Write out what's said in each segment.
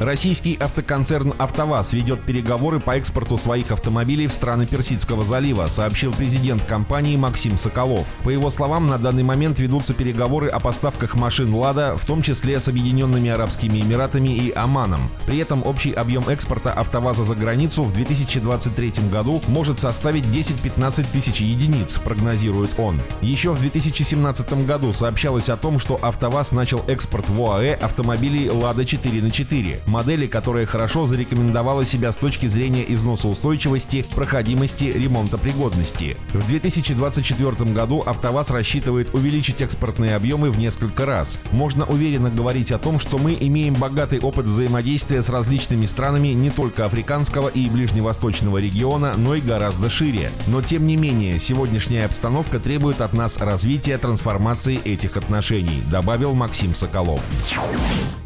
Российский автоконцерн «АвтоВАЗ» ведет переговоры по экспорту своих автомобилей в страны Персидского залива, сообщил президент компании Максим Соколов. По его словам, на данный момент ведутся переговоры о поставках машин «Лада», в том числе с Объединенными Арабскими Эмиратами и Оманом. При этом общий объем экспорта «АвтоВАЗа» за границу в 2023 году может составить 10-15 тысяч единиц, прогнозирует он. Еще в 2017 году сообщалось о том, что «АвтоВАЗ» начал экспорт в ОАЭ автомобилей «Лада 4 на 4 модели, которая хорошо зарекомендовала себя с точки зрения износоустойчивости, проходимости, ремонтопригодности. В 2024 году АвтоВАЗ рассчитывает увеличить экспортные объемы в несколько раз. Можно уверенно говорить о том, что мы имеем богатый опыт взаимодействия с различными странами не только африканского и ближневосточного региона, но и гораздо шире. Но тем не менее, сегодняшняя обстановка требует от нас развития трансформации этих отношений, добавил Максим Соколов.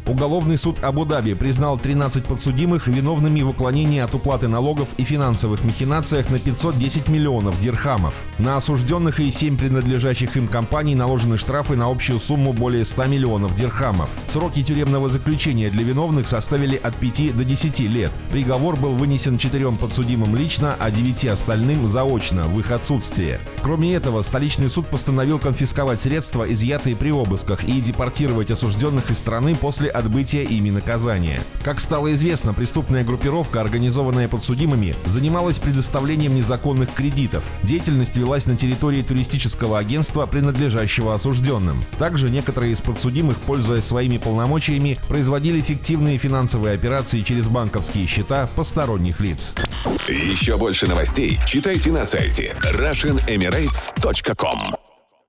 Уголовный суд Абу-Даби признал 13 подсудимых виновными в уклонении от уплаты налогов и финансовых махинациях на 510 миллионов дирхамов. На осужденных и 7 принадлежащих им компаний наложены штрафы на общую сумму более 100 миллионов дирхамов. Сроки тюремного заключения для виновных составили от 5 до 10 лет. Приговор был вынесен четырем подсудимым лично, а девяти остальным заочно, в их отсутствие. Кроме этого, столичный суд постановил конфисковать средства, изъятые при обысках, и депортировать осужденных из страны после отбытия ими наказания. Как стало известно, преступная группировка, организованная подсудимыми, занималась предоставлением незаконных кредитов. Деятельность велась на территории туристического агентства, принадлежащего осужденным. Также некоторые из подсудимых, пользуясь своими полномочиями, производили фиктивные финансовые операции через банковские счета посторонних лиц. Еще больше новостей читайте на сайте RussianEmirates.com